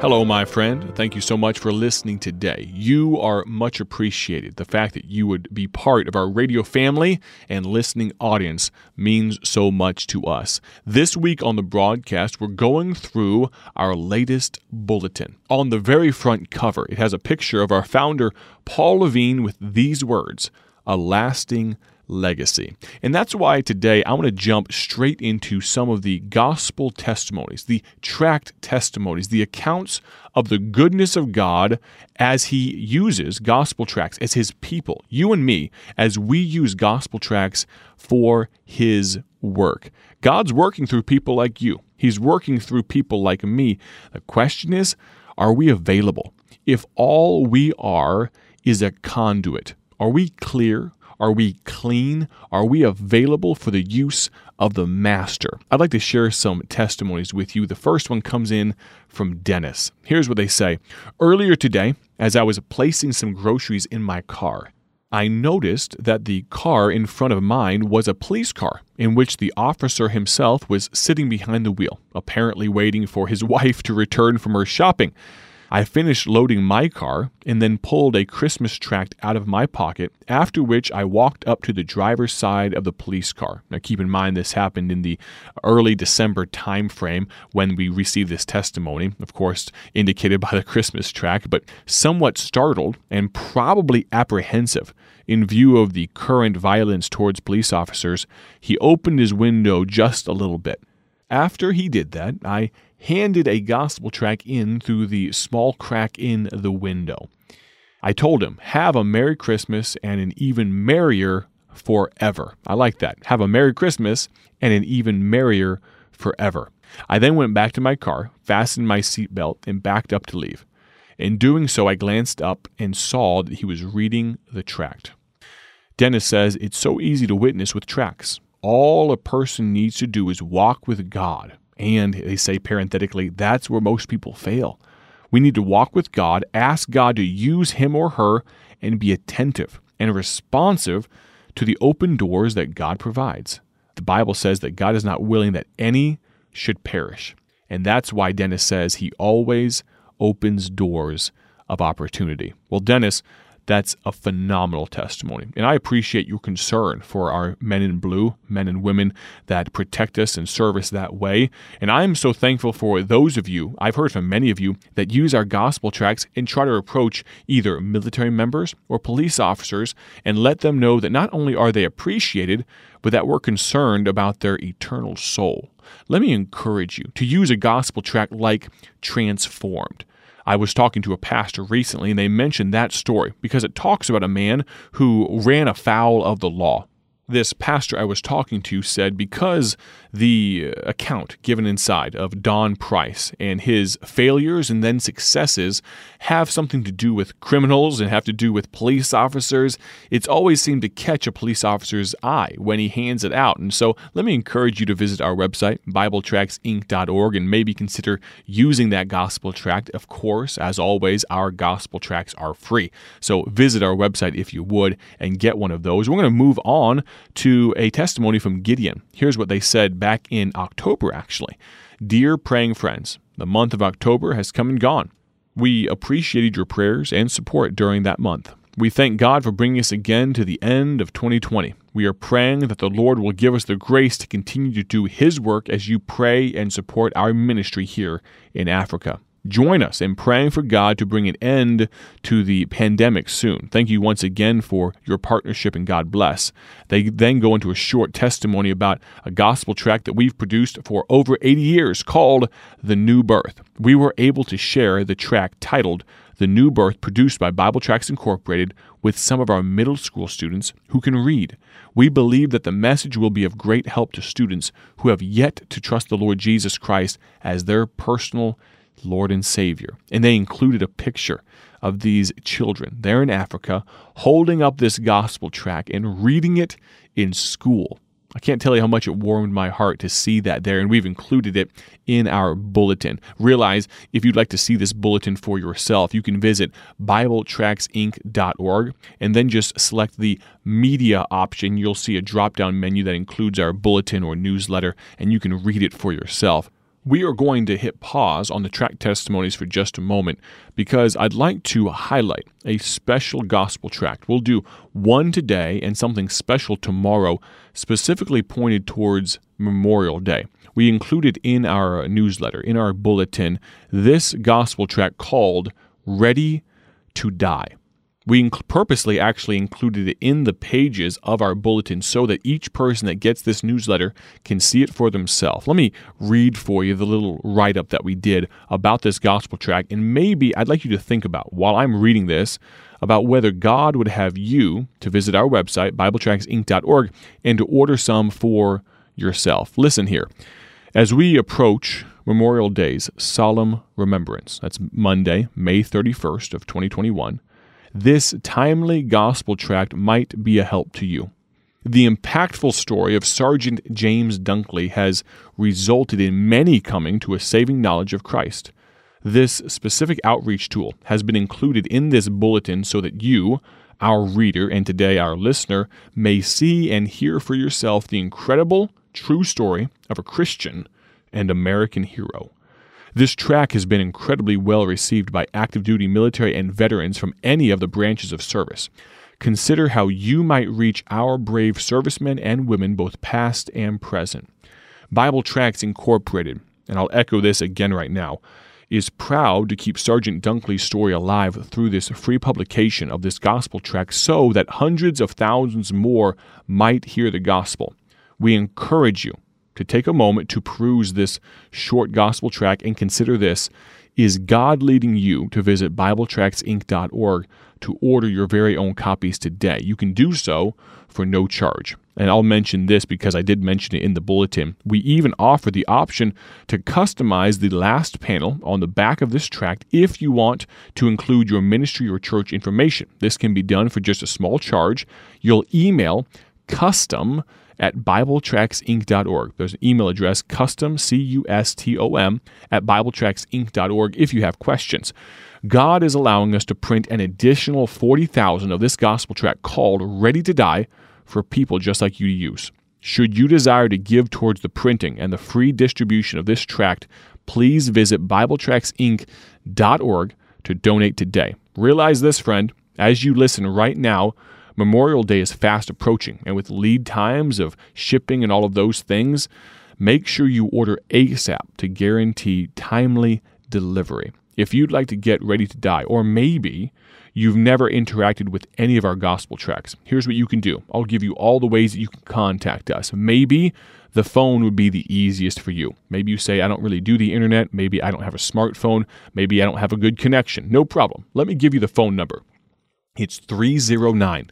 Hello, my friend. Thank you so much for listening today. You are much appreciated. The fact that you would be part of our radio family and listening audience means so much to us. This week on the broadcast, we're going through our latest bulletin. On the very front cover, it has a picture of our founder, Paul Levine, with these words A lasting legacy. And that's why today I want to jump straight into some of the gospel testimonies, the tract testimonies, the accounts of the goodness of God as He uses gospel tracts as His people, you and me, as we use gospel tracts for His work. God's working through people like you, He's working through people like me. The question is, are we available? If all we are is a conduit, are we clear? Are we clean? Are we available for the use of the Master? I'd like to share some testimonies with you. The first one comes in from Dennis. Here's what they say Earlier today, as I was placing some groceries in my car, I noticed that the car in front of mine was a police car, in which the officer himself was sitting behind the wheel, apparently waiting for his wife to return from her shopping. I finished loading my car and then pulled a Christmas tract out of my pocket, after which I walked up to the driver's side of the police car. Now keep in mind this happened in the early December timeframe when we received this testimony, of course indicated by the Christmas tract, but somewhat startled and probably apprehensive in view of the current violence towards police officers, he opened his window just a little bit. After he did that, I handed a gospel tract in through the small crack in the window. I told him, Have a Merry Christmas and an even merrier forever. I like that. Have a Merry Christmas and an even merrier forever. I then went back to my car, fastened my seatbelt, and backed up to leave. In doing so, I glanced up and saw that he was reading the tract. Dennis says it's so easy to witness with tracts. All a person needs to do is walk with God, and they say parenthetically, that's where most people fail. We need to walk with God, ask God to use him or her, and be attentive and responsive to the open doors that God provides. The Bible says that God is not willing that any should perish. And that's why Dennis says he always opens doors of opportunity. Well, Dennis, that's a phenomenal testimony. And I appreciate your concern for our men in blue, men and women that protect us and serve us that way. And I'm so thankful for those of you, I've heard from many of you, that use our gospel tracts and try to approach either military members or police officers and let them know that not only are they appreciated, but that we're concerned about their eternal soul. Let me encourage you to use a gospel tract like Transformed. I was talking to a pastor recently and they mentioned that story because it talks about a man who ran afoul of the law this pastor I was talking to said because the account given inside of Don Price and his failures and then successes have something to do with criminals and have to do with police officers, it's always seemed to catch a police officer's eye when he hands it out. And so let me encourage you to visit our website, BibleTractsInc.org, and maybe consider using that gospel tract. Of course, as always, our gospel tracts are free. So visit our website if you would and get one of those. We're going to move on to a testimony from Gideon. Here's what they said back in October, actually. Dear praying friends, the month of October has come and gone. We appreciated your prayers and support during that month. We thank God for bringing us again to the end of 2020. We are praying that the Lord will give us the grace to continue to do His work as you pray and support our ministry here in Africa. Join us in praying for God to bring an end to the pandemic soon. Thank you once again for your partnership and God bless. They then go into a short testimony about a gospel tract that we've produced for over 80 years called The New Birth. We were able to share the tract titled The New Birth produced by Bible Tracts Incorporated with some of our middle school students who can read. We believe that the message will be of great help to students who have yet to trust the Lord Jesus Christ as their personal Lord and Savior. And they included a picture of these children there in Africa holding up this gospel tract and reading it in school. I can't tell you how much it warmed my heart to see that there, and we've included it in our bulletin. Realize if you'd like to see this bulletin for yourself, you can visit BibleTractsInc.org and then just select the media option. You'll see a drop down menu that includes our bulletin or newsletter, and you can read it for yourself. We are going to hit pause on the tract testimonies for just a moment because I'd like to highlight a special gospel tract. We'll do one today and something special tomorrow, specifically pointed towards Memorial Day. We included in our newsletter, in our bulletin, this gospel tract called Ready to Die. We inc- purposely actually included it in the pages of our bulletin so that each person that gets this newsletter can see it for themselves. Let me read for you the little write up that we did about this gospel tract, and maybe I'd like you to think about while I'm reading this about whether God would have you to visit our website, BibleTractsInc.org, and to order some for yourself. Listen here. As we approach Memorial Day's solemn remembrance, that's Monday, May 31st of 2021 this timely gospel tract might be a help to you. The impactful story of Sergeant James Dunkley has resulted in many coming to a saving knowledge of Christ. This specific outreach tool has been included in this bulletin so that you, our reader, and today our listener, may see and hear for yourself the incredible, true story of a Christian and American hero. This tract has been incredibly well received by active duty military and veterans from any of the branches of service. Consider how you might reach our brave servicemen and women, both past and present. Bible Tracts Incorporated, and I'll echo this again right now, is proud to keep Sergeant Dunkley's story alive through this free publication of this gospel tract so that hundreds of thousands more might hear the gospel. We encourage you to take a moment to peruse this short gospel tract and consider this Is God leading you to visit BibleTractsInc.org to order your very own copies today? You can do so for no charge. And I'll mention this because I did mention it in the bulletin. We even offer the option to customize the last panel on the back of this tract if you want to include your ministry or church information. This can be done for just a small charge. You'll email custom at BibleTractsInc.org. There's an email address, custom, C U S T O M, at BibleTractsInc.org if you have questions. God is allowing us to print an additional 40,000 of this gospel tract called Ready to Die for people just like you to use. Should you desire to give towards the printing and the free distribution of this tract, please visit BibleTractsInc.org to donate today. Realize this, friend, as you listen right now, Memorial Day is fast approaching, and with lead times of shipping and all of those things, make sure you order ASAP to guarantee timely delivery. If you'd like to get ready to die, or maybe you've never interacted with any of our gospel tracts, here's what you can do. I'll give you all the ways that you can contact us. Maybe the phone would be the easiest for you. Maybe you say, I don't really do the internet. Maybe I don't have a smartphone. Maybe I don't have a good connection. No problem. Let me give you the phone number. It's 309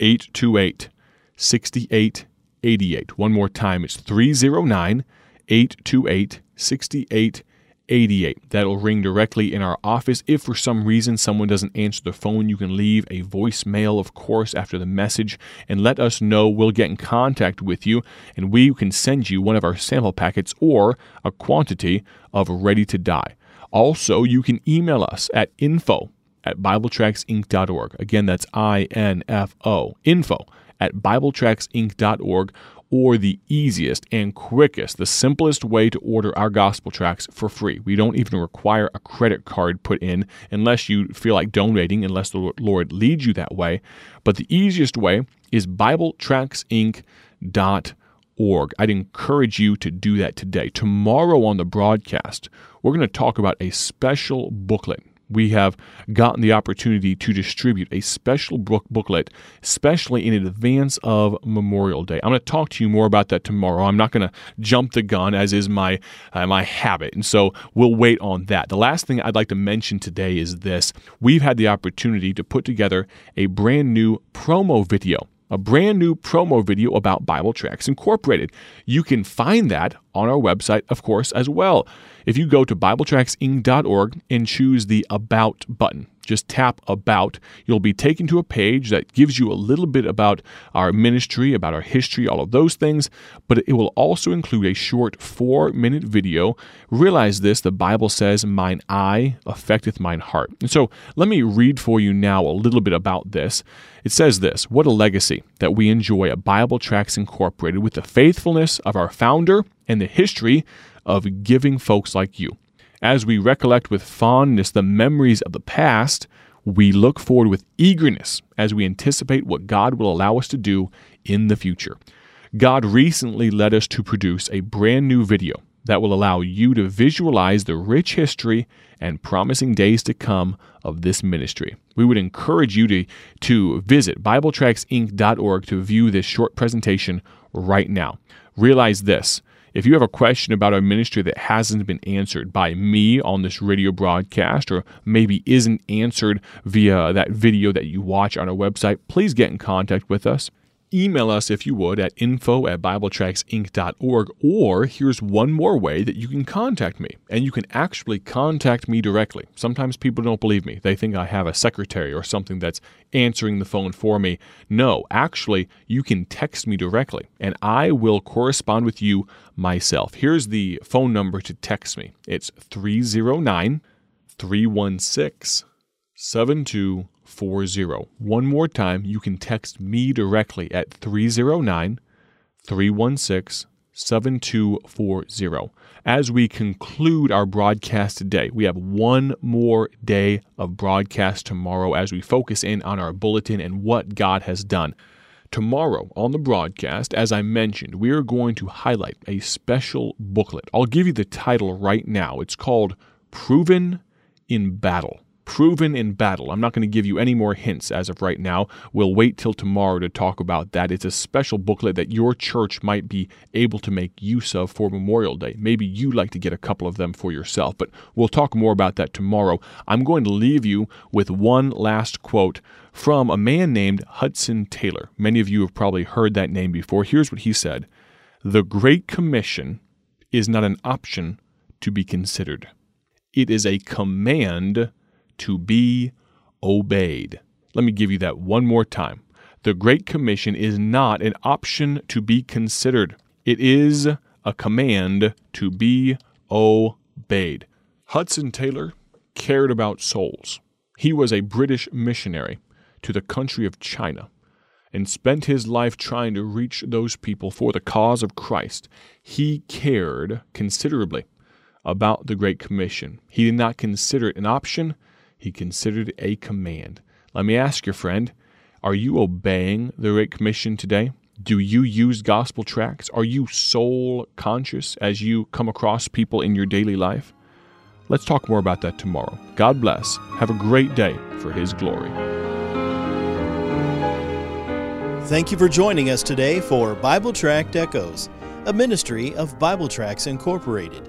828 6888. One more time, it's 309 828 6888. That'll ring directly in our office. If for some reason someone doesn't answer the phone, you can leave a voicemail, of course, after the message and let us know. We'll get in contact with you and we can send you one of our sample packets or a quantity of Ready to Die. Also, you can email us at info at BibleTractsInc.org. Again, that's I N F O, info at BibleTractsInc.org, or the easiest and quickest, the simplest way to order our gospel tracts for free. We don't even require a credit card put in unless you feel like donating, unless the Lord leads you that way. But the easiest way is BibleTractsInc.org. I'd encourage you to do that today. Tomorrow on the broadcast, we're going to talk about a special booklet we have gotten the opportunity to distribute a special book booklet, especially in advance of Memorial Day. I'm going to talk to you more about that tomorrow. I'm not going to jump the gun, as is my uh, my habit, and so we'll wait on that. The last thing I'd like to mention today is this: we've had the opportunity to put together a brand new promo video a brand new promo video about Bible Tracts Incorporated. You can find that on our website, of course, as well. If you go to BibleTractsInc.org and choose the About button, just tap About. You'll be taken to a page that gives you a little bit about our ministry, about our history, all of those things, but it will also include a short four minute video. Realize this the Bible says, Mine eye affecteth mine heart. And so let me read for you now a little bit about this. It says this What a legacy that we enjoy at Bible Tracts Incorporated with the faithfulness of our founder and the history of giving folks like you. As we recollect with fondness the memories of the past, we look forward with eagerness as we anticipate what God will allow us to do in the future. God recently led us to produce a brand new video that will allow you to visualize the rich history and promising days to come of this ministry. We would encourage you to, to visit BibleTractsInc.org to view this short presentation right now. Realize this if you have a question about our ministry that hasn't been answered by me on this radio broadcast, or maybe isn't answered via that video that you watch on our website, please get in contact with us. Email us if you would at info at BibleTractsInc.org. Or here's one more way that you can contact me, and you can actually contact me directly. Sometimes people don't believe me. They think I have a secretary or something that's answering the phone for me. No, actually, you can text me directly, and I will correspond with you myself. Here's the phone number to text me it's 309 316 7240. One more time, you can text me directly at 309 316 7240. As we conclude our broadcast today, we have one more day of broadcast tomorrow as we focus in on our bulletin and what God has done. Tomorrow on the broadcast, as I mentioned, we are going to highlight a special booklet. I'll give you the title right now. It's called Proven in Battle proven in battle. I'm not going to give you any more hints as of right now. We'll wait till tomorrow to talk about that. It's a special booklet that your church might be able to make use of for Memorial Day. Maybe you'd like to get a couple of them for yourself, but we'll talk more about that tomorrow. I'm going to leave you with one last quote from a man named Hudson Taylor. Many of you have probably heard that name before. Here's what he said The Great Commission is not an option to be considered, it is a command to be obeyed. Let me give you that one more time. The Great Commission is not an option to be considered, it is a command to be obeyed. Hudson Taylor cared about souls. He was a British missionary to the country of China and spent his life trying to reach those people for the cause of Christ. He cared considerably about the Great Commission. He did not consider it an option, he considered a command. Let me ask your friend, are you obeying the Great Commission today? Do you use gospel tracts? Are you soul conscious as you come across people in your daily life? Let's talk more about that tomorrow. God bless. Have a great day for His glory. Thank you for joining us today for Bible Tract Echoes, a ministry of Bible Tracts Incorporated.